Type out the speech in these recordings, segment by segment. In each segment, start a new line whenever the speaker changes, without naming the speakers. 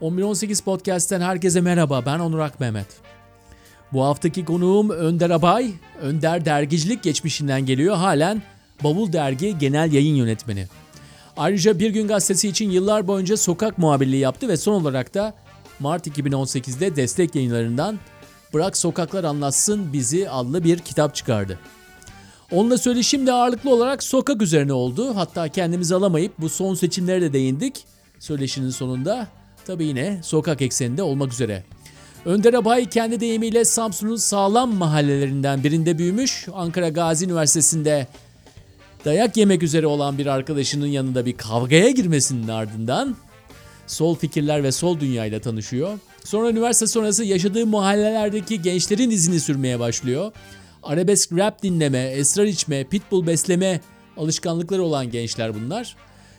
1118 Podcast'ten herkese merhaba. Ben Onur Ak Mehmet. Bu haftaki konuğum Önder Abay. Önder dergicilik geçmişinden geliyor. Halen Bavul Dergi Genel Yayın Yönetmeni. Ayrıca Bir Gün Gazetesi için yıllar boyunca sokak muhabirliği yaptı ve son olarak da Mart 2018'de destek yayınlarından Bırak Sokaklar Anlatsın Bizi adlı bir kitap çıkardı. Onunla söyleşim de ağırlıklı olarak sokak üzerine oldu. Hatta kendimizi alamayıp bu son seçimlere de değindik. Söyleşinin sonunda tabi yine sokak ekseninde olmak üzere. Önder Abay kendi deyimiyle Samsun'un sağlam mahallelerinden birinde büyümüş. Ankara Gazi Üniversitesi'nde dayak yemek üzere olan bir arkadaşının yanında bir kavgaya girmesinin ardından sol fikirler ve sol dünyayla tanışıyor. Sonra üniversite sonrası yaşadığı mahallelerdeki gençlerin izini sürmeye başlıyor. Arabesk rap dinleme, esrar içme, pitbull besleme alışkanlıkları olan gençler bunlar.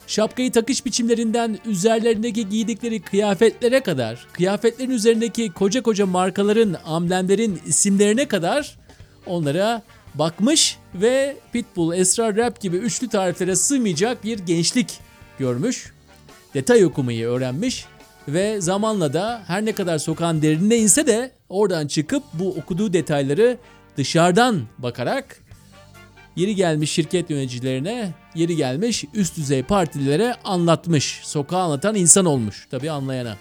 Şapkayı takış biçimlerinden üzerlerindeki giydikleri kıyafetlere kadar, kıyafetlerin üzerindeki koca koca markaların, amblemlerin isimlerine kadar onlara bakmış ve pitbull, esrar rap gibi üçlü tariflere sığmayacak bir gençlik görmüş. Detay okumayı öğrenmiş ve zamanla da her ne kadar sokağın derinine inse de oradan çıkıp bu okuduğu detayları dışarıdan bakarak yeri gelmiş şirket yöneticilerine, yeri gelmiş üst düzey partilere anlatmış. Sokağı anlatan insan olmuş tabii anlayana.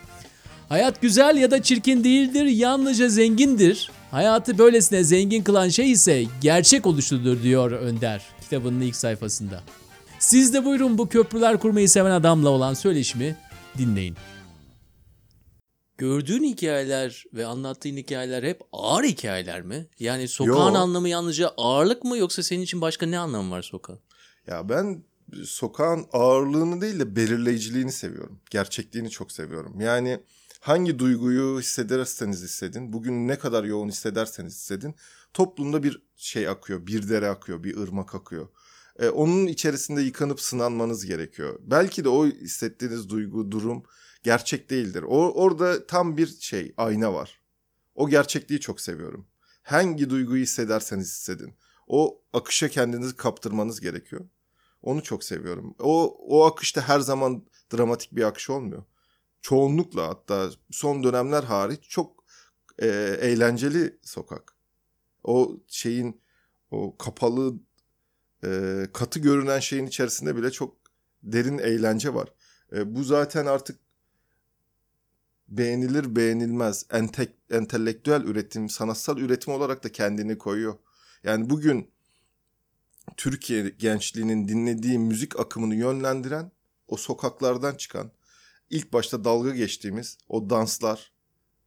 Hayat güzel ya da çirkin değildir, yalnızca zengindir. Hayatı böylesine zengin kılan şey ise gerçek oluşudur diyor Önder kitabının ilk sayfasında. Siz de buyurun bu köprüler kurmayı seven adamla olan söyleşimi dinleyin. Gördüğün hikayeler ve anlattığın hikayeler hep ağır hikayeler mi? Yani sokağın
Yo.
anlamı yalnızca ağırlık mı yoksa senin için başka ne anlamı var sokağın?
Ya ben sokağın ağırlığını değil de belirleyiciliğini seviyorum. Gerçekliğini çok seviyorum. Yani hangi duyguyu hissederseniz hissedin, bugün ne kadar yoğun hissederseniz hissedin, toplumda bir şey akıyor, bir dere akıyor, bir ırmak akıyor. Ee, onun içerisinde yıkanıp sınanmanız gerekiyor. Belki de o hissettiğiniz duygu, durum gerçek değildir. O orada tam bir şey, ayna var. O gerçekliği çok seviyorum. Hangi duyguyu hissederseniz hissedin. O akışa kendinizi kaptırmanız gerekiyor. Onu çok seviyorum. O o akışta her zaman dramatik bir akış olmuyor. Çoğunlukla hatta son dönemler hariç çok e, eğlenceli sokak. O şeyin o kapalı e, katı görünen şeyin içerisinde bile çok derin eğlence var. E, bu zaten artık beğenilir beğenilmez entek, entelektüel üretim, sanatsal üretim olarak da kendini koyuyor. Yani bugün Türkiye gençliğinin dinlediği müzik akımını yönlendiren o sokaklardan çıkan ilk başta dalga geçtiğimiz o danslar,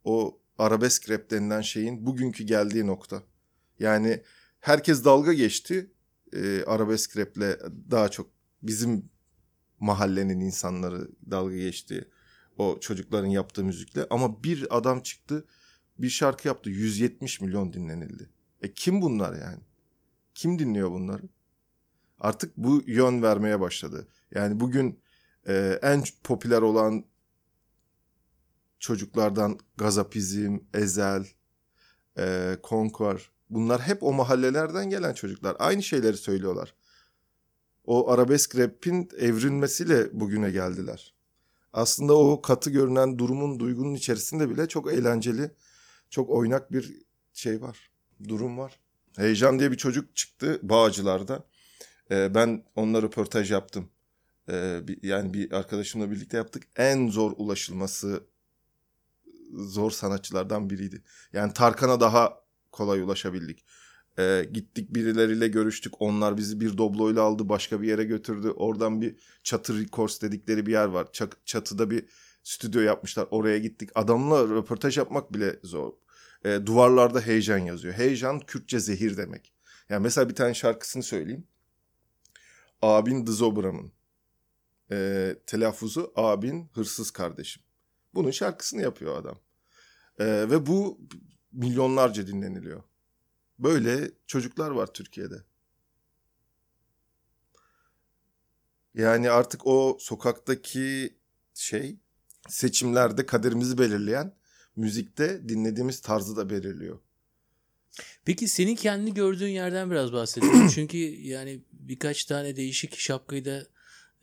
o arabesk rap denilen şeyin bugünkü geldiği nokta. Yani herkes dalga geçti e, arabesk raple daha çok bizim mahallenin insanları dalga geçti o çocukların yaptığı müzikle ama bir adam çıktı bir şarkı yaptı 170 milyon dinlenildi. E kim bunlar yani? Kim dinliyor bunları? Artık bu yön vermeye başladı. Yani bugün e, en popüler olan çocuklardan Gazapizm, Ezel, e, Konkor bunlar hep o mahallelerden gelen çocuklar. Aynı şeyleri söylüyorlar. O arabesk rap'in evrilmesiyle bugüne geldiler. Aslında o katı görünen durumun, duygunun içerisinde bile çok eğlenceli, çok oynak bir şey var, durum var. Heyecan diye bir çocuk çıktı Bağcılar'da. Ee, ben onunla röportaj yaptım. Ee, bir, yani bir arkadaşımla birlikte yaptık. En zor ulaşılması zor sanatçılardan biriydi. Yani Tarkan'a daha kolay ulaşabildik. Ee, gittik birileriyle görüştük. Onlar bizi bir dobloyla aldı başka bir yere götürdü. Oradan bir çatı records dedikleri bir yer var. Ç- çatıda bir stüdyo yapmışlar. Oraya gittik. Adamla röportaj yapmak bile zor. Ee, duvarlarda heyecan yazıyor. Heyecan Kürtçe zehir demek. Yani mesela bir tane şarkısını söyleyeyim. Abin Dızobram'ın e, telaffuzu abin hırsız kardeşim. Bunun şarkısını yapıyor adam. E, ve bu milyonlarca dinleniliyor. Böyle çocuklar var Türkiye'de. Yani artık o sokaktaki şey seçimlerde kaderimizi belirleyen müzikte dinlediğimiz tarzı da belirliyor.
Peki senin kendini gördüğün yerden biraz bahsedelim. Çünkü yani birkaç tane değişik şapkayı da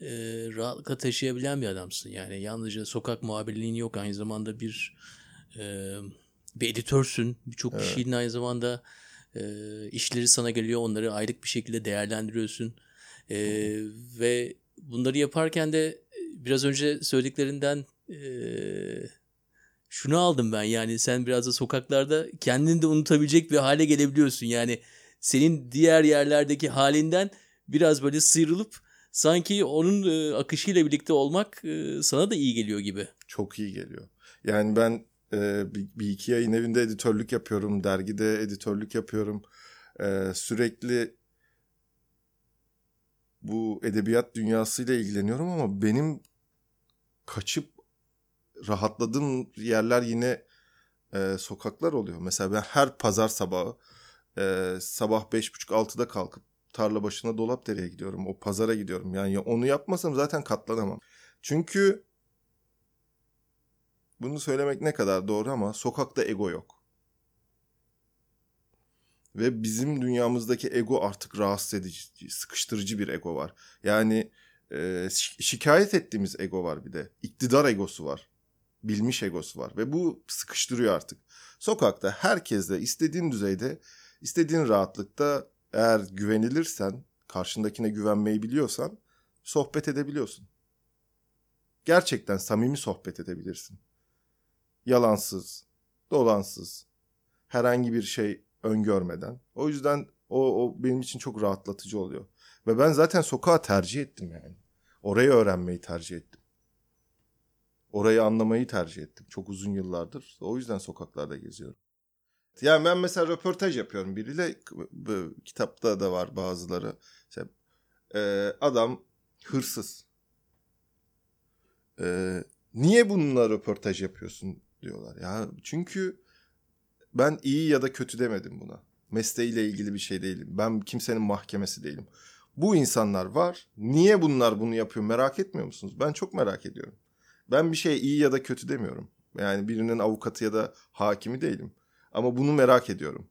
e, rahatlıkla taşıyabilen bir adamsın. Yani yalnızca sokak muhabirliğin yok. Aynı zamanda bir e, bir editörsün. Birçok
Evet.
kişinin aynı zamanda e, işleri sana geliyor. Onları aylık bir şekilde değerlendiriyorsun. E, ve bunları yaparken de e, biraz önce söylediklerinden e, şunu aldım ben. Yani sen biraz da sokaklarda kendini de unutabilecek bir hale gelebiliyorsun. Yani senin diğer yerlerdeki halinden biraz böyle sıyrılıp sanki onun e, akışıyla birlikte olmak e, sana da iyi geliyor gibi.
Çok iyi geliyor. Yani ben e, bir, bir iki yayın evinde editörlük yapıyorum. Dergide editörlük yapıyorum. E, sürekli bu edebiyat dünyasıyla ilgileniyorum ama benim kaçıp rahatladığım yerler yine e, sokaklar oluyor. Mesela ben her pazar sabahı e, sabah 5.30-6'da kalkıp tarla başına Dolapdere'ye gidiyorum. O pazara gidiyorum. Yani onu yapmasam zaten katlanamam. Çünkü bunu söylemek ne kadar doğru ama sokakta ego yok. Ve bizim dünyamızdaki ego artık rahatsız edici, sıkıştırıcı bir ego var. Yani e, şi- şikayet ettiğimiz ego var bir de. İktidar egosu var. Bilmiş egosu var. Ve bu sıkıştırıyor artık. Sokakta herkesle istediğin düzeyde, istediğin rahatlıkta eğer güvenilirsen, karşındakine güvenmeyi biliyorsan sohbet edebiliyorsun. Gerçekten samimi sohbet edebilirsin yalansız, dolansız, herhangi bir şey öngörmeden. O yüzden o, o benim için çok rahatlatıcı oluyor. Ve ben zaten sokağı tercih ettim yani. Orayı öğrenmeyi tercih ettim. Orayı anlamayı tercih ettim. Çok uzun yıllardır. O yüzden sokaklarda geziyorum. Yani ben mesela röportaj yapıyorum biriyle. Kitapta da var bazıları. İşte, e, adam hırsız. E, niye bununla röportaj yapıyorsun diyorlar. Ya çünkü ben iyi ya da kötü demedim buna. Mesleğiyle ilgili bir şey değilim. Ben kimsenin mahkemesi değilim. Bu insanlar var. Niye bunlar bunu yapıyor merak etmiyor musunuz? Ben çok merak ediyorum. Ben bir şey iyi ya da kötü demiyorum. Yani birinin avukatı ya da hakimi değilim. Ama bunu merak ediyorum.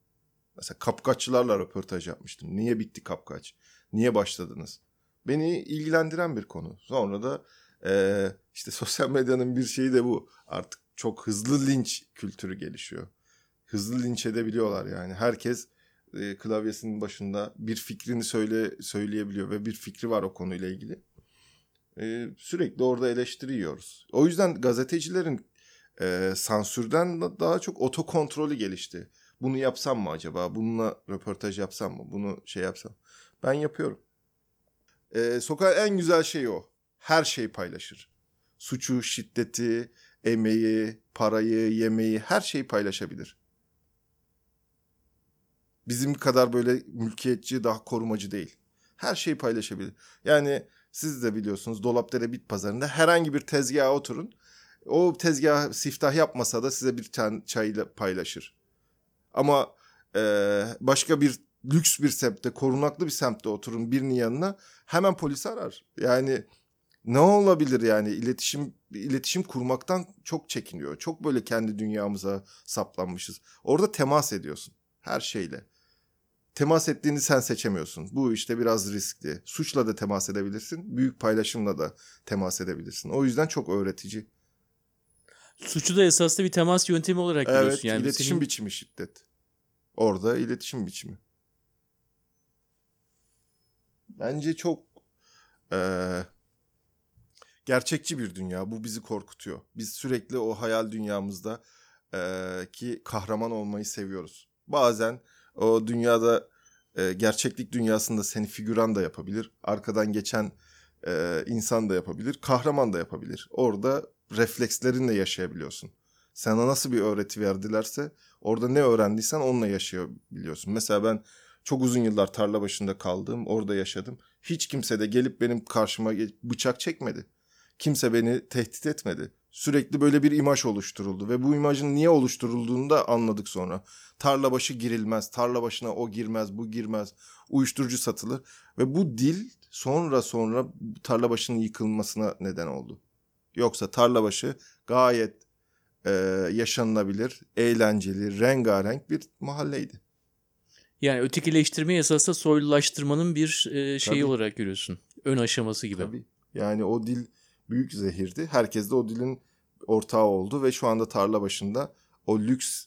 Mesela kapkaççılarla röportaj yapmıştım. Niye bitti kapkaç? Niye başladınız? Beni ilgilendiren bir konu. Sonra da eee, işte sosyal medyanın bir şeyi de bu. Artık çok hızlı linç kültürü gelişiyor. Hızlı linç edebiliyorlar yani. Herkes e, klavyesinin başında bir fikrini söyle söyleyebiliyor ve bir fikri var o konuyla ilgili. E, sürekli orada eleştiri yiyoruz. O yüzden gazetecilerin e, sansürden da- daha çok otokontrolü gelişti. Bunu yapsam mı acaba? Bununla röportaj yapsam mı? Bunu şey yapsam. Ben yapıyorum. E, sokağın en güzel şeyi o. Her şeyi paylaşır. Suçu, şiddeti, emeği, parayı, yemeği her şeyi paylaşabilir. Bizim kadar böyle mülkiyetçi, daha korumacı değil. Her şeyi paylaşabilir. Yani siz de biliyorsunuz Dolapdere Bit Pazarı'nda herhangi bir tezgaha oturun. O tezgah siftah yapmasa da size bir tane çayla paylaşır. Ama e, başka bir lüks bir semtte, korunaklı bir semtte oturun birinin yanına hemen polis arar. Yani ne olabilir yani iletişim iletişim kurmaktan çok çekiniyor. Çok böyle kendi dünyamıza saplanmışız. Orada temas ediyorsun her şeyle. Temas ettiğini sen seçemiyorsun. Bu işte biraz riskli. Suçla da temas edebilirsin. Büyük paylaşımla da temas edebilirsin. O yüzden çok öğretici.
Suçu da esasında bir temas yöntemi olarak
Evet,
görüyorsun. Yani
iletişim
senin-
biçimi şiddet. Orada iletişim biçimi. Bence çok eee, gerçekçi bir dünya. Bu bizi korkutuyor. Biz sürekli o hayal dünyamızda eee, ki kahraman olmayı seviyoruz. Bazen o dünyada eee, gerçeklik dünyasında seni figüran da yapabilir. Arkadan geçen eee, insan da yapabilir. Kahraman da yapabilir. Orada reflekslerinle yaşayabiliyorsun. Sana nasıl bir öğreti verdilerse orada ne öğrendiysen onunla yaşayabiliyorsun. Mesela ben çok uzun yıllar tarla başında kaldım. Orada yaşadım. Hiç kimse de gelip benim karşıma bıçak çekmedi. Kimse beni tehdit etmedi. Sürekli böyle bir imaj oluşturuldu ve bu imajın niye oluşturulduğunu da anladık sonra. Tarla başı girilmez, tarla başına o girmez, bu girmez, uyuşturucu satılır ve bu dil sonra sonra tarla başının yıkılmasına neden oldu. Yoksa tarla başı gayet e, yaşanılabilir, eğlenceli, rengarenk bir mahalleydi.
Yani ötekileştirmeyi esasında soylulaştırmanın bir e, şeyi
Tabii.
olarak görüyorsun. Ön aşaması gibi.
Tabii. Yani o dil büyük zehirdi. Herkes de o dilin ortağı oldu ve şu anda tarla başında o lüks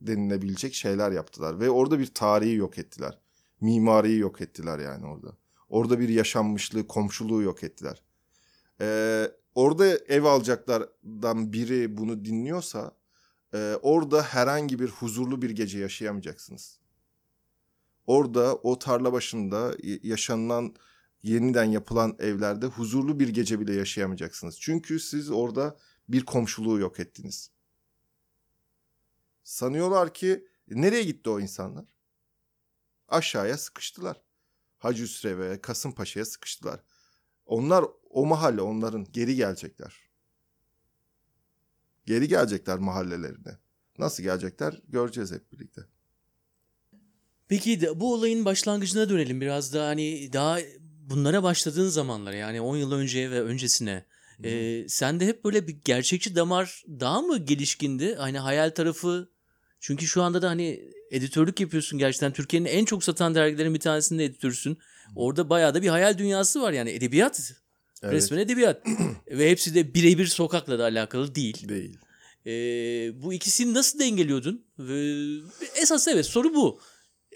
denilebilecek şeyler yaptılar. Ve orada bir tarihi yok ettiler. Mimariyi yok ettiler yani orada. Orada bir yaşanmışlığı, komşuluğu yok ettiler. Ee, orada ev alacaklardan biri bunu dinliyorsa e, orada herhangi bir huzurlu bir gece yaşayamayacaksınız. Orada o tarla başında yaşanılan yeniden yapılan evlerde huzurlu bir gece bile yaşayamayacaksınız. Çünkü siz orada bir komşuluğu yok ettiniz. Sanıyorlar ki nereye gitti o insanlar? Aşağıya sıkıştılar. Hacı Üsrev'e, Kasımpaşa'ya sıkıştılar. Onlar o mahalle onların geri gelecekler. Geri gelecekler mahallelerine. Nasıl gelecekler göreceğiz hep birlikte.
Peki bu olayın başlangıcına dönelim biraz da hani daha bunlara başladığın zamanlar yani 10 yıl önce ve öncesine. Ee, sen de hep böyle bir gerçekçi damar daha mı gelişkindi? Hani hayal tarafı çünkü şu anda da hani editörlük yapıyorsun gerçekten. Türkiye'nin en çok satan dergilerin bir tanesinde editörsün. Orada bayağı da bir hayal dünyası var yani edebiyat. Evet. Resmen edebiyat. Ve hepsi de birebir sokakla da alakalı değil.
Değil.
Ee, bu ikisini nasıl dengeliyordun? Ve esas evet soru bu.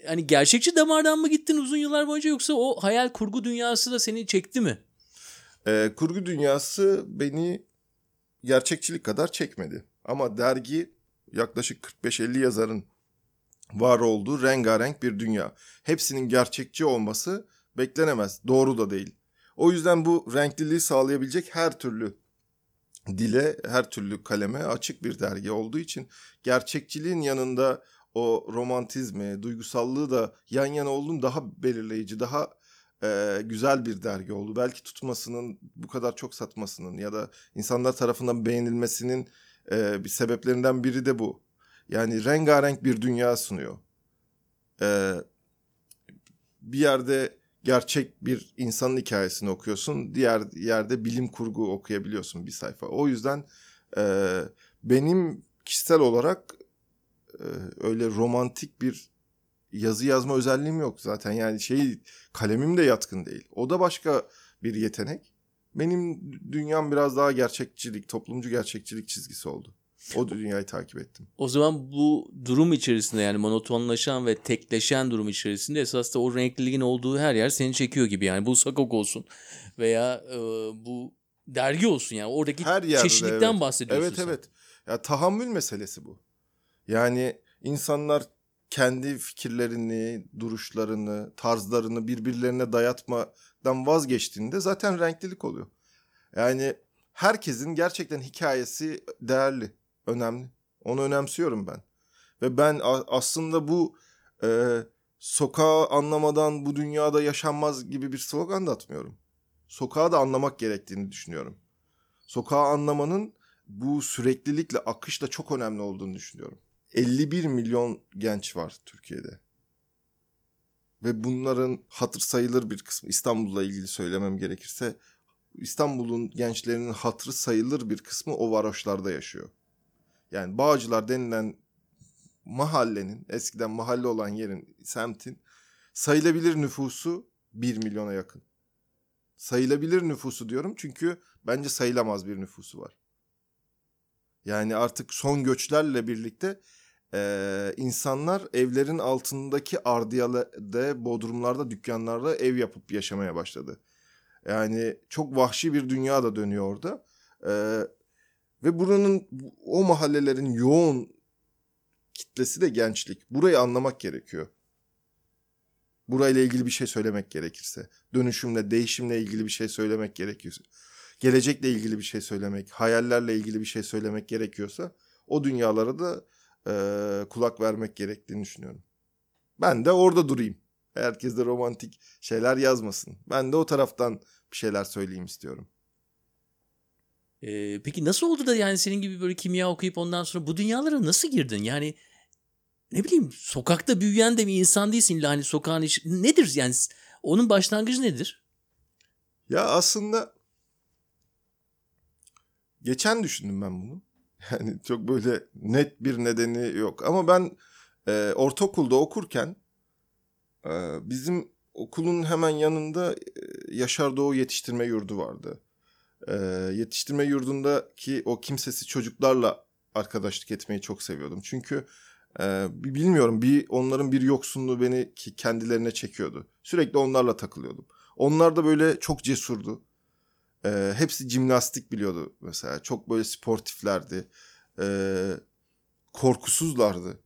Yani gerçekçi damardan mı gittin uzun yıllar boyunca yoksa o hayal kurgu dünyası da seni çekti mi?
Ee, kurgu dünyası beni gerçekçilik kadar çekmedi. Ama dergi yaklaşık 45-50 yazarın var olduğu rengarenk bir dünya. Hepsinin gerçekçi olması beklenemez. Doğru da değil. O yüzden bu renkliliği sağlayabilecek her türlü dile, her türlü kaleme açık bir dergi olduğu için gerçekçiliğin yanında o romantizmi, duygusallığı da yan yana olduğum daha belirleyici, daha e, güzel bir dergi oldu. Belki tutmasının, bu kadar çok satmasının ya da insanlar tarafından beğenilmesinin e, bir sebeplerinden biri de bu. Yani rengarenk bir dünya sunuyor. E, bir yerde gerçek bir insanın hikayesini okuyorsun. Diğer yerde bilim kurgu okuyabiliyorsun bir sayfa. O yüzden e, benim kişisel olarak öyle romantik bir yazı yazma özelliğim yok zaten. Yani şey kalemim de yatkın değil. O da başka bir yetenek. Benim dünyam biraz daha gerçekçilik, toplumcu gerçekçilik çizgisi oldu. O dünyayı takip ettim.
O zaman bu durum içerisinde yani monotonlaşan ve tekleşen durum içerisinde esas da o renkliliğin olduğu her yer seni çekiyor gibi yani. Bu sakok olsun veya e, bu dergi olsun yani oradaki her yerde, çeşitlikten evet. bahsediyorsun
Evet sen. evet. Ya tahammül meselesi bu. Yani insanlar kendi fikirlerini, duruşlarını, tarzlarını birbirlerine dayatmadan vazgeçtiğinde zaten renklilik oluyor. Yani herkesin gerçekten hikayesi değerli, önemli. Onu önemsiyorum ben. Ve ben aslında bu e, sokağı anlamadan bu dünyada yaşanmaz gibi bir slogan da atmıyorum. Sokağı da anlamak gerektiğini düşünüyorum. Sokağı anlamanın bu süreklilikle, akışla çok önemli olduğunu düşünüyorum. 51 milyon genç var Türkiye'de. Ve bunların hatır sayılır bir kısmı İstanbul'la ilgili söylemem gerekirse İstanbul'un gençlerinin hatırı sayılır bir kısmı o varoşlarda yaşıyor. Yani Bağcılar denilen mahallenin eskiden mahalle olan yerin semtin sayılabilir nüfusu 1 milyona yakın. Sayılabilir nüfusu diyorum çünkü bence sayılamaz bir nüfusu var. Yani artık son göçlerle birlikte e, insanlar evlerin altındaki ardiyada, bodrumlarda, dükkanlarda ev yapıp yaşamaya başladı. Yani çok vahşi bir dünya da dönüyor orada. E, ve buranın, o mahallelerin yoğun kitlesi de gençlik. Burayı anlamak gerekiyor. Burayla ilgili bir şey söylemek gerekirse. Dönüşümle, değişimle ilgili bir şey söylemek gerekiyorsa. Gelecekle ilgili bir şey söylemek, hayallerle ilgili bir şey söylemek gerekiyorsa o dünyalara da e, kulak vermek gerektiğini düşünüyorum. Ben de orada durayım. Herkes de romantik şeyler yazmasın. Ben de o taraftan bir şeyler söyleyeyim istiyorum.
Ee, peki nasıl oldu da yani senin gibi böyle kimya okuyup ondan sonra bu dünyalara nasıl girdin? Yani ne bileyim sokakta büyüyen de bir insan değilsin illa hani sokağın işi. Nedir yani onun başlangıcı nedir?
Ya aslında geçen düşündüm ben bunu. Yani çok böyle net bir nedeni yok. Ama ben e, ortaokulda okurken e, bizim okulun hemen yanında e, Yaşar Doğu Yetiştirme Yurdu vardı. Ee, yetiştirme yurdundaki o kimsesiz çocuklarla arkadaşlık etmeyi çok seviyordum. Çünkü e, bilmiyorum bir onların bir yoksunluğu beni kendilerine çekiyordu. Sürekli onlarla takılıyordum. Onlar da böyle çok cesurdu. Ee, hepsi jimnastik biliyordu mesela. Çok böyle sportiflerdi. Ee, korkusuzlardı.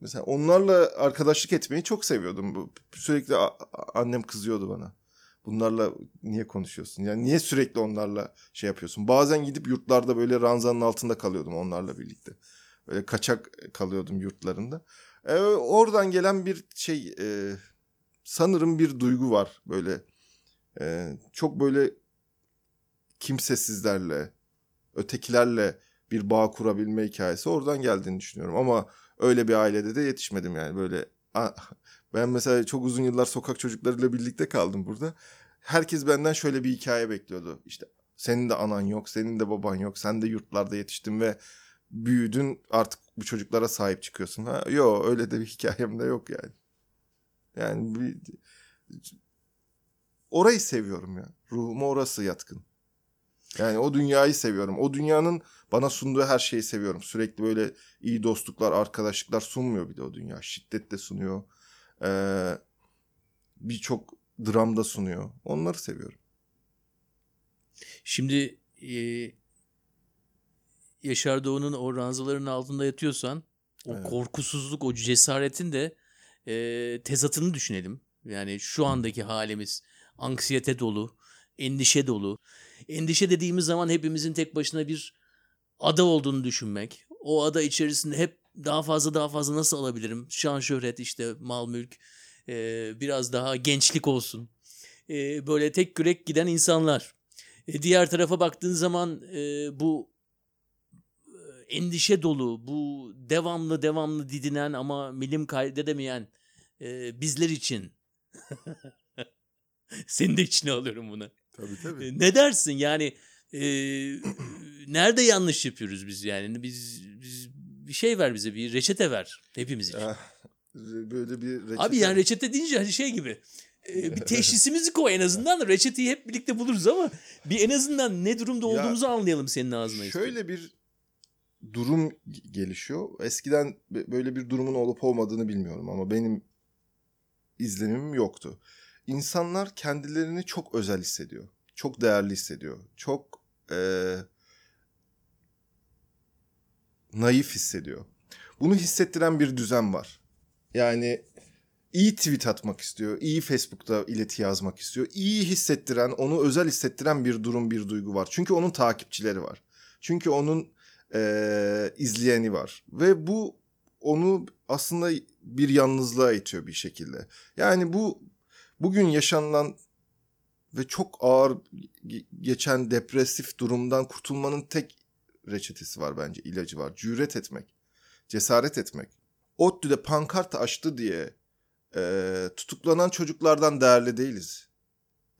Mesela onlarla arkadaşlık etmeyi çok seviyordum. Sürekli annem kızıyordu bana. Bunlarla niye konuşuyorsun? Yani niye sürekli onlarla şey yapıyorsun? Bazen gidip yurtlarda böyle ranzanın altında kalıyordum onlarla birlikte. Böyle kaçak kalıyordum yurtlarında. Ee, oradan gelen bir şey e, sanırım bir duygu var böyle. E, çok böyle kimsesizlerle, ötekilerle bir bağ kurabilme hikayesi oradan geldiğini düşünüyorum. Ama öyle bir ailede de yetişmedim yani böyle. Ben mesela çok uzun yıllar sokak çocuklarıyla birlikte kaldım burada. Herkes benden şöyle bir hikaye bekliyordu. İşte senin de anan yok, senin de baban yok, sen de yurtlarda yetiştin ve büyüdün artık bu çocuklara sahip çıkıyorsun. Ha, yok öyle de bir hikayem de yok yani. Yani bir, orayı seviyorum ya. Ruhuma orası yatkın. Yani o dünyayı seviyorum. O dünyanın bana sunduğu her şeyi seviyorum. Sürekli böyle iyi dostluklar, arkadaşlıklar sunmuyor bir de o dünya. Şiddet de sunuyor. Ee, Birçok dram da sunuyor. Onları seviyorum.
Şimdi e, Yaşar Doğu'nun o ranzaların altında yatıyorsan o
Evet.
korkusuzluk, o cesaretin de e, tezatını düşünelim. Yani şu andaki halimiz anksiyete dolu, endişe dolu. Endişe dediğimiz zaman hepimizin tek başına bir ada olduğunu düşünmek. O ada içerisinde hep daha fazla daha fazla nasıl alabilirim? Şan şöhret işte mal mülk e, biraz daha gençlik olsun. E, böyle tek kürek giden insanlar. E, diğer tarafa baktığın zaman e, bu e, endişe dolu, bu devamlı devamlı didinen ama milim kaydedemeyen e, bizler için. Senin de içine alıyorum bunu.
Tabii
E, Ne dersin yani e, nerede yanlış yapıyoruz biz yani biz, biz bir şey ver bize bir reçete ver hepimiz için.
Ah, Böyle bir reçete.
Abi yani reçete deyince hani şey gibi e, bir teşhisimizi koy en azından da reçeteyi hep birlikte buluruz ama bir en azından ne durumda
Ya,
olduğumuzu anlayalım senin ağzına.
Şöyle bir durum ge- gelişiyor. Eskiden böyle bir durumun olup olmadığını bilmiyorum ama benim izlenimim yoktu. İnsanlar kendilerini çok özel hissediyor. Çok değerli hissediyor. Çok eee, naif hissediyor. Bunu hissettiren bir düzen var. Yani iyi tweet atmak istiyor, iyi Facebook'ta ileti yazmak istiyor. İyi hissettiren, onu özel hissettiren bir durum, bir duygu var. Çünkü onun takipçileri var. Çünkü onun eee, izleyeni var. Ve bu onu aslında bir yalnızlığa itiyor bir şekilde. Yani bu bugün yaşanılan ve çok ağır ge- geçen depresif durumdan kurtulmanın tek reçetesi var bence, ilacı var. Cüret etmek, cesaret etmek. ODTÜ'de pankart açtı diye eee, tutuklanan çocuklardan değerli değiliz.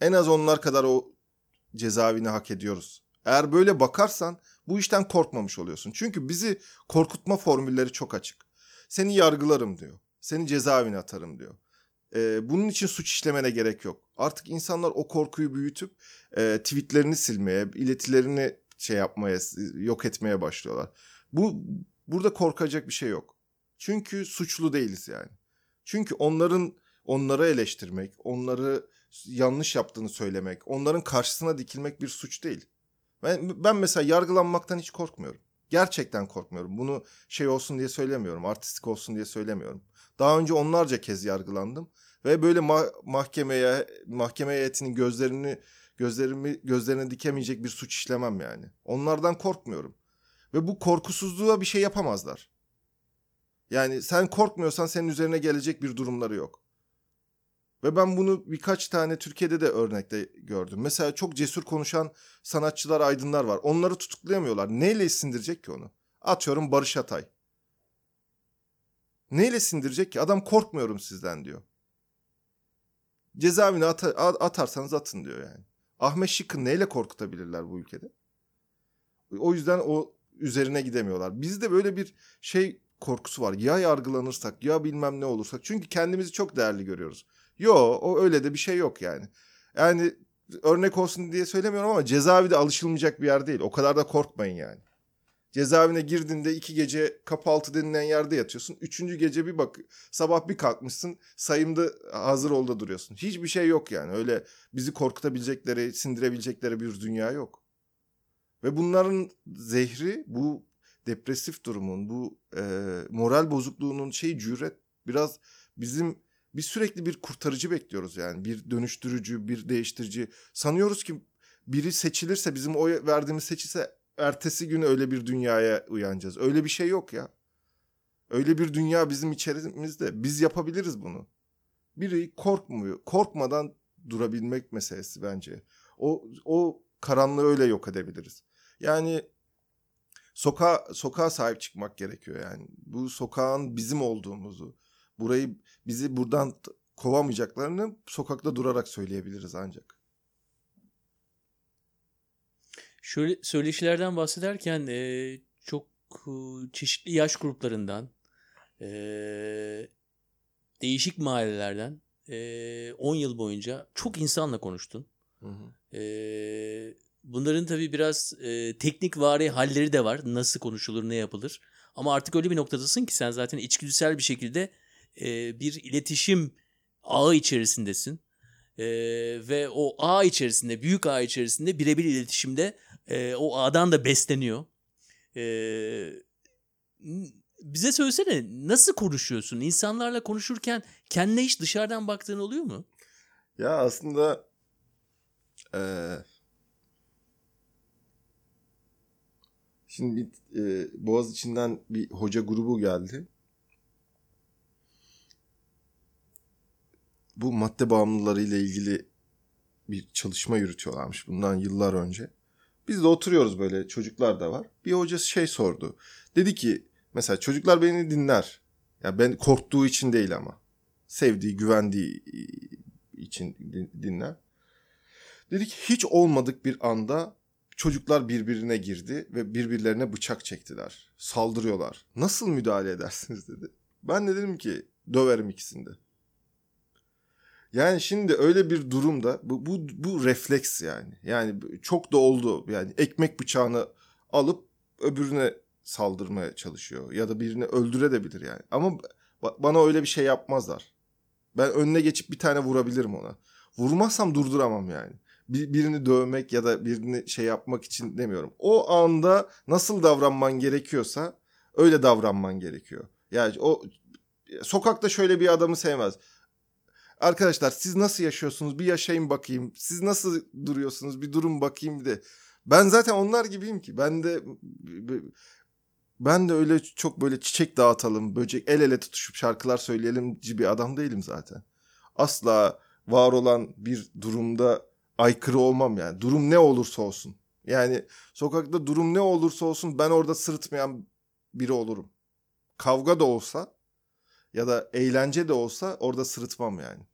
En az onlar kadar o cezaevini hak ediyoruz. Eğer böyle bakarsan bu işten korkmamış oluyorsun. Çünkü bizi korkutma formülleri çok açık. Seni yargılarım diyor. Seni cezaevine atarım diyor. Ee, bunun için suç işlemene gerek yok. Artık insanlar o korkuyu büyütüp e, tweetlerini silmeye, iletilerini şey yapmaya, yok etmeye başlıyorlar. Bu burada korkacak bir şey yok. Çünkü suçlu değiliz yani. Çünkü onların onları eleştirmek, onları yanlış yaptığını söylemek, onların karşısına dikilmek bir suç değil. Ben, ben mesela yargılanmaktan hiç korkmuyorum. Gerçekten korkmuyorum. Bunu şey olsun diye söylemiyorum. Artistik olsun diye söylemiyorum. Daha önce onlarca kez yargılandım. Ve böyle ma- mahkemeye, mahkeme heyetinin gözlerini gözlerimi gözlerine dikemeyecek bir suç işlemem yani. Onlardan korkmuyorum. Ve bu korkusuzluğa bir şey yapamazlar. Yani sen korkmuyorsan senin üzerine gelecek bir durumları yok. Ve ben bunu birkaç tane Türkiye'de de örnekte gördüm. Mesela çok cesur konuşan sanatçılar, aydınlar var. Onları tutuklayamıyorlar. Neyle sindirecek ki onu? Atıyorum Barış Atay. Neyle sindirecek ki? Adam korkmuyorum sizden diyor. Cezaevine at- atarsanız atın diyor yani. Ahmet Şık'ı neyle korkutabilirler bu ülkede? O yüzden o üzerine gidemiyorlar. Bizde böyle bir şey korkusu var. Ya yargılanırsak ya bilmem ne olursak. Çünkü kendimizi çok değerli görüyoruz. Yo o öyle de bir şey yok yani. Yani örnek olsun diye söylemiyorum ama cezaevi de alışılmayacak bir yer değil. O kadar da korkmayın yani. Cezaevine girdiğinde iki gece kapı altı denilen yerde yatıyorsun. Üçüncü gece bir bak sabah bir kalkmışsın sayımda hazır olda duruyorsun. Hiçbir şey yok yani öyle bizi korkutabilecekleri sindirebilecekleri bir dünya yok. Ve bunların zehri bu depresif durumun bu e, moral bozukluğunun şey cüret biraz bizim biz sürekli bir kurtarıcı bekliyoruz yani bir dönüştürücü bir değiştirici sanıyoruz ki biri seçilirse bizim oy verdiğimiz seçilse ertesi gün öyle bir dünyaya uyanacağız. Öyle bir şey yok ya. Öyle bir dünya bizim içerimizde. Biz yapabiliriz bunu. Biri korkmuyor. Korkmadan durabilmek meselesi bence. O o karanlığı öyle yok edebiliriz. Yani sokağa sokağa sahip çıkmak gerekiyor yani. Bu sokağın bizim olduğumuzu, burayı bizi buradan kovamayacaklarını sokakta durarak söyleyebiliriz ancak.
Şöyle söyleşilerden bahsederken e, çok e, çeşitli yaş gruplarından, e, değişik mahallelerden e, 10 yıl boyunca çok insanla konuştun.
Hı hı.
E, bunların tabii biraz e, teknik vari halleri de var. Nasıl konuşulur, ne yapılır. Ama artık öyle bir noktadasın ki sen zaten içgüdüsel bir şekilde e, bir iletişim ağı içerisindesin. E, ve o ağ içerisinde, büyük ağ içerisinde birebir iletişimde e, o ağdan da besleniyor. E, bize söylesene nasıl konuşuyorsun? İnsanlarla konuşurken kendine hiç dışarıdan baktığın oluyor mu?
Ya aslında eee şimdi bir, e, Boğaz içinden bir hoca grubu geldi. Bu madde bağımlıları ile ilgili bir çalışma yürütüyorlarmış bundan yıllar önce. Biz de oturuyoruz böyle çocuklar da var. Bir hocası şey sordu. Dedi ki mesela çocuklar beni dinler. Ya ben korktuğu için değil ama. Sevdiği, güvendiği için dinler. Dedi ki hiç olmadık bir anda çocuklar birbirine girdi ve birbirlerine bıçak çektiler. Saldırıyorlar. Nasıl müdahale edersiniz dedi. Ben de dedim ki döverim ikisini de. Yani şimdi öyle bir durumda bu, bu, bu refleks yani. Yani çok da oldu. Yani ekmek bıçağını alıp öbürüne saldırmaya çalışıyor. Ya da birini öldürebilir yani. Ama bana öyle bir şey yapmazlar. Ben önüne geçip bir tane vurabilirim ona. Vurmazsam durduramam yani. Bir, birini dövmek ya da birini şey yapmak için demiyorum. O anda nasıl davranman gerekiyorsa öyle davranman gerekiyor. Yani o sokakta şöyle bir adamı sevmez. Arkadaşlar siz nasıl yaşıyorsunuz? Bir yaşayın bakayım. Siz nasıl duruyorsunuz? Bir durun bakayım de. Ben zaten onlar gibiyim ki. Ben de ben de öyle çok böyle çiçek dağıtalım, böcek el ele tutuşup şarkılar söyleyelim bir adam değilim zaten. Asla var olan bir durumda aykırı olmam yani. Durum ne olursa olsun. Yani sokakta durum ne olursa olsun ben orada sırıtmayan biri olurum. Kavga da olsa ya da eğlence de olsa orada sırıtmam yani.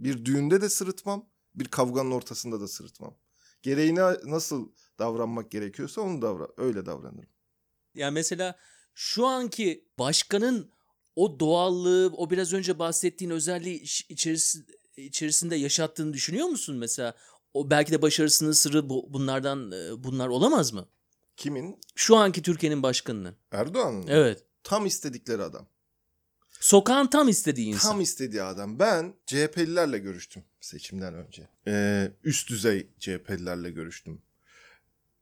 Bir düğünde de sırıtmam, bir kavganın ortasında da sırıtmam. Gereğine nasıl davranmak gerekiyorsa onu davra öyle davranırım.
Yani mesela şu anki başkanın o doğallığı, o biraz önce bahsettiğin özelliği içerisinde içerisinde yaşattığını düşünüyor musun mesela? O belki de başarısının sırrı bu, bunlardan bunlar olamaz mı?
Kimin?
Şu anki Türkiye'nin başkanının.
Erdoğan'ın.
Evet.
Tam istedikleri adam.
Sokağın tam istediği insan.
Tam istediği adam. Ben CHP'lilerle görüştüm seçimden önce. Ee, üst düzey CHP'lilerle görüştüm.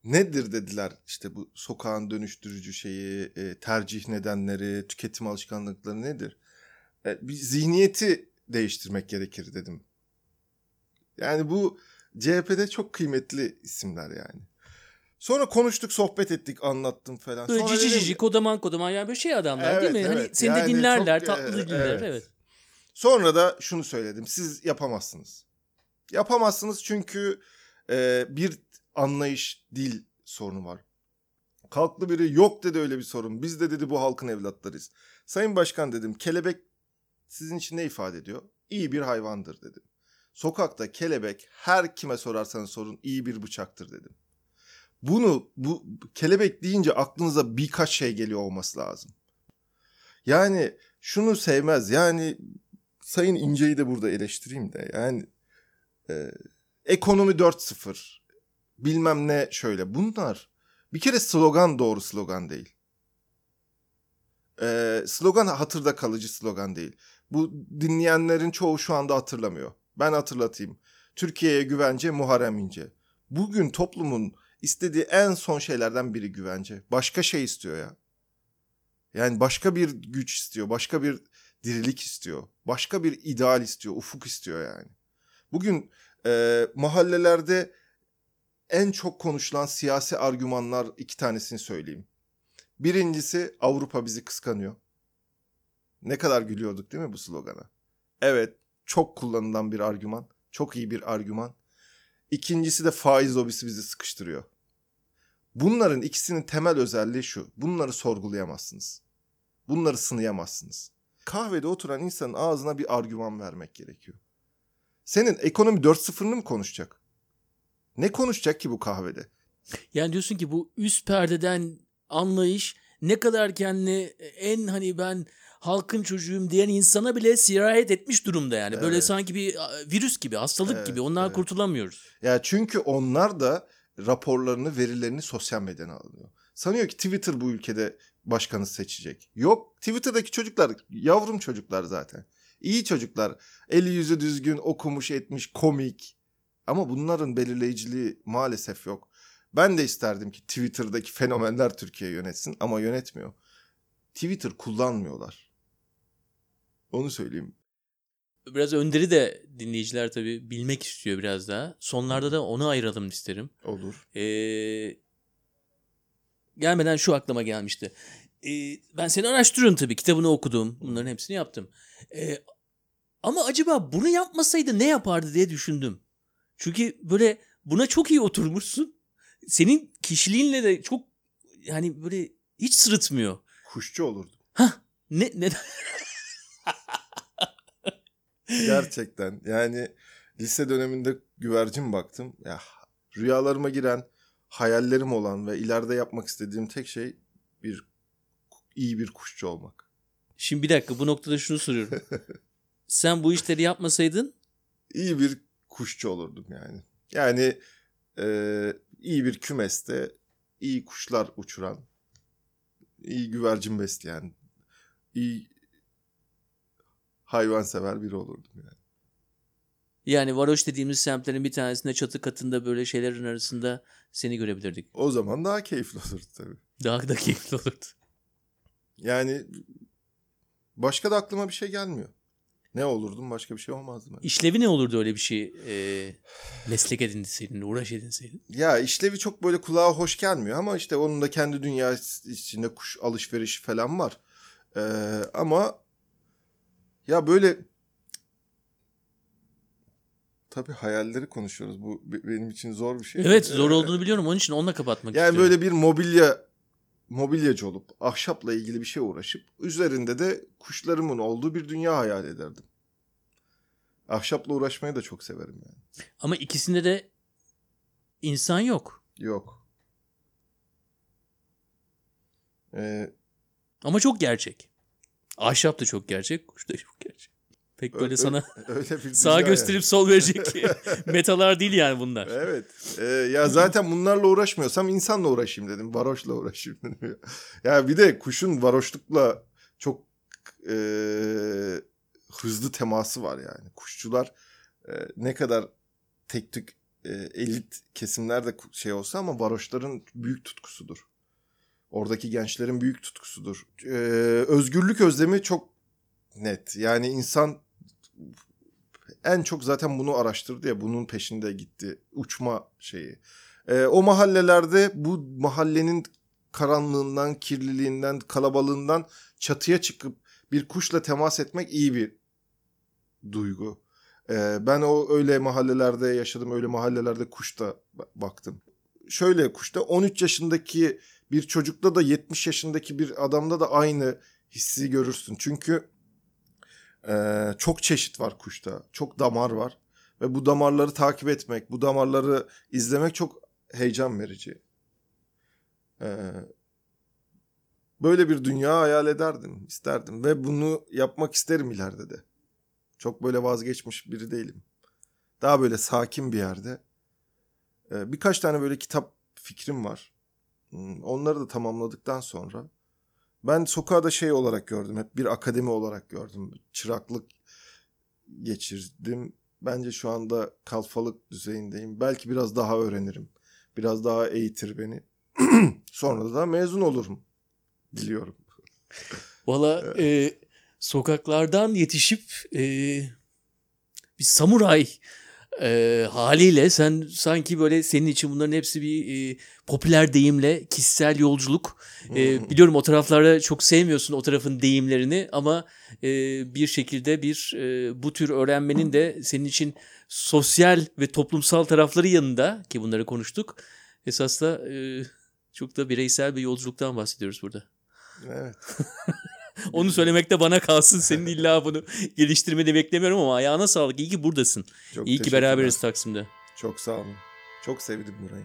Nedir dediler işte bu sokağın dönüştürücü şeyi, e, tercih nedenleri, tüketim alışkanlıkları nedir? E, bir zihniyeti değiştirmek gerekir dedim. Yani bu CHP'de çok kıymetli isimler yani. Sonra konuştuk, sohbet ettik, anlattım falan.
Böyle
Sonra
cici cici kodaman kodaman yani böyle şey adamlar
Evet,
değil mi? hani
evet.
seni de
Yani
dinlerler,
çok,
tatlı
e,
dinler.
evet.
Evet.
Sonra da şunu söyledim. Siz yapamazsınız. Yapamazsınız çünkü e, bir anlayış, dil sorunu var. Kalklı biri yok dedi öyle bir sorun. Biz de dedi bu halkın evlatlarıyız. Sayın Başkan dedim kelebek sizin için ne ifade ediyor? İyi bir hayvandır dedim. Sokakta kelebek her kime sorarsanız sorun iyi bir bıçaktır dedim. Bunu bu kelebek deyince aklınıza birkaç şey geliyor olması lazım. Yani şunu sevmez. Yani Sayın İnce'yi de burada eleştireyim de. Yani e, Ekonomi 4.0. Bilmem ne şöyle. Bunlar bir kere slogan doğru slogan değil. Ee, slogan hatırda kalıcı slogan değil. Bu dinleyenlerin çoğu şu anda hatırlamıyor. Ben hatırlatayım. Türkiye'ye güvence Muharrem İnce. Bugün toplumun istediği en son şeylerden biri güvence. Başka şey istiyor ya. Yani başka bir güç istiyor, başka bir dirilik istiyor, başka bir ideal istiyor, ufuk istiyor yani. Bugün e, mahallelerde en çok konuşulan siyasi argümanlar iki tanesini söyleyeyim. Birincisi Avrupa bizi kıskanıyor. Ne kadar gülüyorduk değil mi bu slogana? Evet, çok kullanılan bir argüman, çok iyi bir argüman. İkincisi de faiz lobisi bizi sıkıştırıyor. Bunların ikisinin temel özelliği şu. Bunları sorgulayamazsınız. Bunları sınayamazsınız. Kahvede oturan insanın ağzına bir argüman vermek gerekiyor. Senin ekonomi 4.0'ını mı konuşacak? Ne konuşacak ki bu kahvede?
Yani diyorsun ki bu üst perdeden anlayış ne kadar kendini en hani ben halkın çocuğuyum diyen insana bile sirayet etmiş durumda yani. Böyle
Evet.
sanki bir virüs gibi, hastalık
Evet,
gibi. Ondan
evet.
kurtulamıyoruz.
Ya çünkü onlar da raporlarını, verilerini sosyal medyadan alıyor. Sanıyor ki Twitter bu ülkede başkanı seçecek. Yok, Twitter'daki çocuklar yavrum çocuklar zaten. İyi çocuklar. Eli yüzü düzgün, okumuş, etmiş, komik. Ama bunların belirleyiciliği maalesef yok. Ben de isterdim ki Twitter'daki fenomenler Türkiye yönetsin ama yönetmiyor. Twitter kullanmıyorlar. Onu söyleyeyim.
Biraz Önder'i de dinleyiciler tabii bilmek istiyor biraz daha. Sonlarda da onu ayıralım isterim.
Olur.
Ee, gelmeden şu aklıma gelmişti. Ee, ben seni araştırıyorum tabii. Kitabını okudum. Bunların hepsini yaptım. Ee, ama acaba bunu yapmasaydı ne yapardı diye düşündüm. Çünkü böyle buna çok iyi oturmuşsun. Senin kişiliğinle de çok yani böyle hiç sırıtmıyor.
Kuşçu olurdum.
Ne ne
Gerçekten. Yani lise döneminde güvercin baktım. Ya rüyalarıma giren, hayallerim olan ve ileride yapmak istediğim tek şey bir iyi bir kuşçu olmak.
Şimdi bir dakika bu noktada şunu soruyorum. Sen bu işleri yapmasaydın
İyi bir kuşçu olurdum yani. Yani e, iyi bir kümeste iyi kuşlar uçuran, iyi güvercin besleyen, iyi hayvansever biri olurdum yani.
yani varoş dediğimiz semtlerin bir tanesinde çatı katında böyle şeylerin arasında seni görebilirdik.
O zaman daha keyifli olurdu tabii.
Daha da keyifli olurdu.
Yani başka da aklıma bir şey gelmiyor. Ne olurdum başka bir şey olmazdı. Ben.
İşlevi ne olurdu öyle bir şey e, meslek edinseydin, uğraş edinseydin?
Ya işlevi çok böyle kulağa hoş gelmiyor ama işte onun da kendi dünyası içinde kuş alışverişi falan var. Ee, ama ya böyle tabii hayalleri konuşuyoruz. Bu be- benim için zor bir şey.
Evet zor
Ee,
olduğunu biliyorum onun için onunla kapatmak
Yani
istiyorum.
böyle bir mobilya mobilyacı olup ahşapla ilgili bir şey uğraşıp üzerinde de kuşlarımın olduğu bir dünya hayal ederdim. Ahşapla uğraşmayı da çok severim yani.
Ama ikisinde de insan yok.
Yok. Ee,
Ama çok gerçek. Ahşap da çok gerçek, kuş da çok gerçek. Pek böyle
Ö- ö-
sana
öyle bir
sağ gösterip sol verecek metalar değil yani bunlar.
yani. Evet. Ee, ya zaten bunlarla uğraşmıyorsam insanla uğraşayım dedim. Varoşla uğraşayım dedim. ya bir de kuşun varoşlukla çok e, hızlı teması var yani. Kuşçular e, ne kadar tek tük e, elit kesimlerde ku- şey olsa ama varoşların büyük tutkusudur. Oradaki gençlerin büyük tutkusudur. Ee, özgürlük özlemi çok net. Yani insan en çok zaten bunu araştırdı ya bunun peşinde gitti. Uçma şeyi. Ee, o mahallelerde bu mahallenin karanlığından, kirliliğinden, kalabalığından çatıya çıkıp bir kuşla temas etmek iyi bir duygu. Ee, ben o öyle mahallelerde yaşadım. Öyle mahallelerde kuşta ba- baktım. Şöyle kuşta 13 yaşındaki bir çocukta da 70 yaşındaki bir adamda da aynı hissi görürsün. Çünkü ee, çok çeşit var kuşta. Çok damar var. Ve bu damarları takip etmek, bu damarları izlemek çok heyecan verici. Ee, böyle bir dünya hayal ederdim, isterdim. Ve bunu yapmak isterim ileride de. Çok böyle vazgeçmiş biri değilim. Daha böyle sakin bir yerde. Ee, birkaç tane böyle kitap fikrim var. Hmm, Onları da tamamladıktan sonra ben sokağı da şey olarak gördüm. Hep bir akademi olarak gördüm. Çıraklık geçirdim. Bence şu anda kalfalık düzeyindeyim. Belki biraz daha öğrenirim. Biraz daha eğitir beni. Sonra da mezun olurum. Biliyorum.
Valla e, sokaklardan yetişip e, bir samuray e, haliyle sen sanki böyle senin için bunların hepsi bir e, popüler deyimle kişisel yolculuk. E, biliyorum o taraflarda çok sevmiyorsun o tarafın deyimlerini ama e, bir şekilde bir e, bu tür öğrenmenin de senin için sosyal ve toplumsal tarafları yanında ki bunları konuştuk. Esas da e, çok da bireysel bir yolculuktan bahsediyoruz burada.
Evet.
Onu söylemek de bana kalsın. Senin illa bunu geliştirmeni beklemiyorum ama ayağına sağlık. İyi ki buradasın.
Çok
İyi ki beraberiz Taksim'de.
Çok sağ olun. Çok sevdim burayı.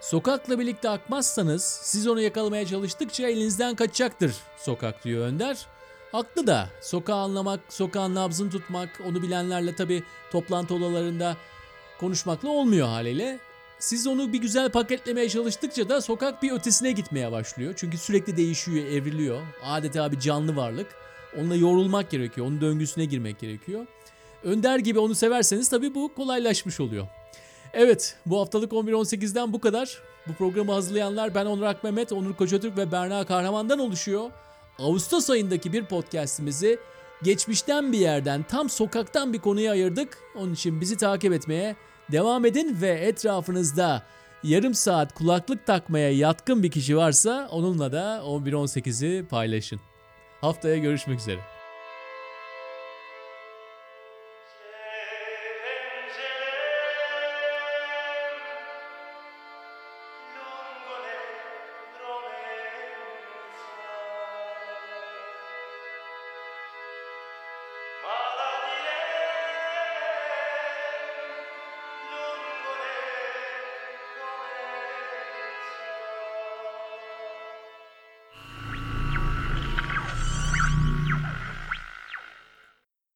Sokakla birlikte akmazsanız siz onu yakalamaya çalıştıkça elinizden kaçacaktır sokak diyor Önder. Haklı da sokağı anlamak, sokağın nabzını tutmak, onu bilenlerle tabi toplantı odalarında konuşmakla olmuyor haliyle. Siz onu bir güzel paketlemeye çalıştıkça da sokak bir ötesine gitmeye başlıyor. Çünkü sürekli değişiyor, evriliyor. Adeta bir canlı varlık. Onunla yorulmak gerekiyor, onun döngüsüne girmek gerekiyor. Önder gibi onu severseniz tabi bu kolaylaşmış oluyor. Evet bu haftalık 11.18'den bu kadar. Bu programı hazırlayanlar ben Onur Akmehmet, Onur Koçatürk ve Berna Kahraman'dan oluşuyor. Ağustos ayındaki bir podcastimizi geçmişten bir yerden tam sokaktan bir konuya ayırdık. Onun için bizi takip etmeye devam edin ve etrafınızda yarım saat kulaklık takmaya yatkın bir kişi varsa onunla da 11.18'i paylaşın. Haftaya görüşmek üzere.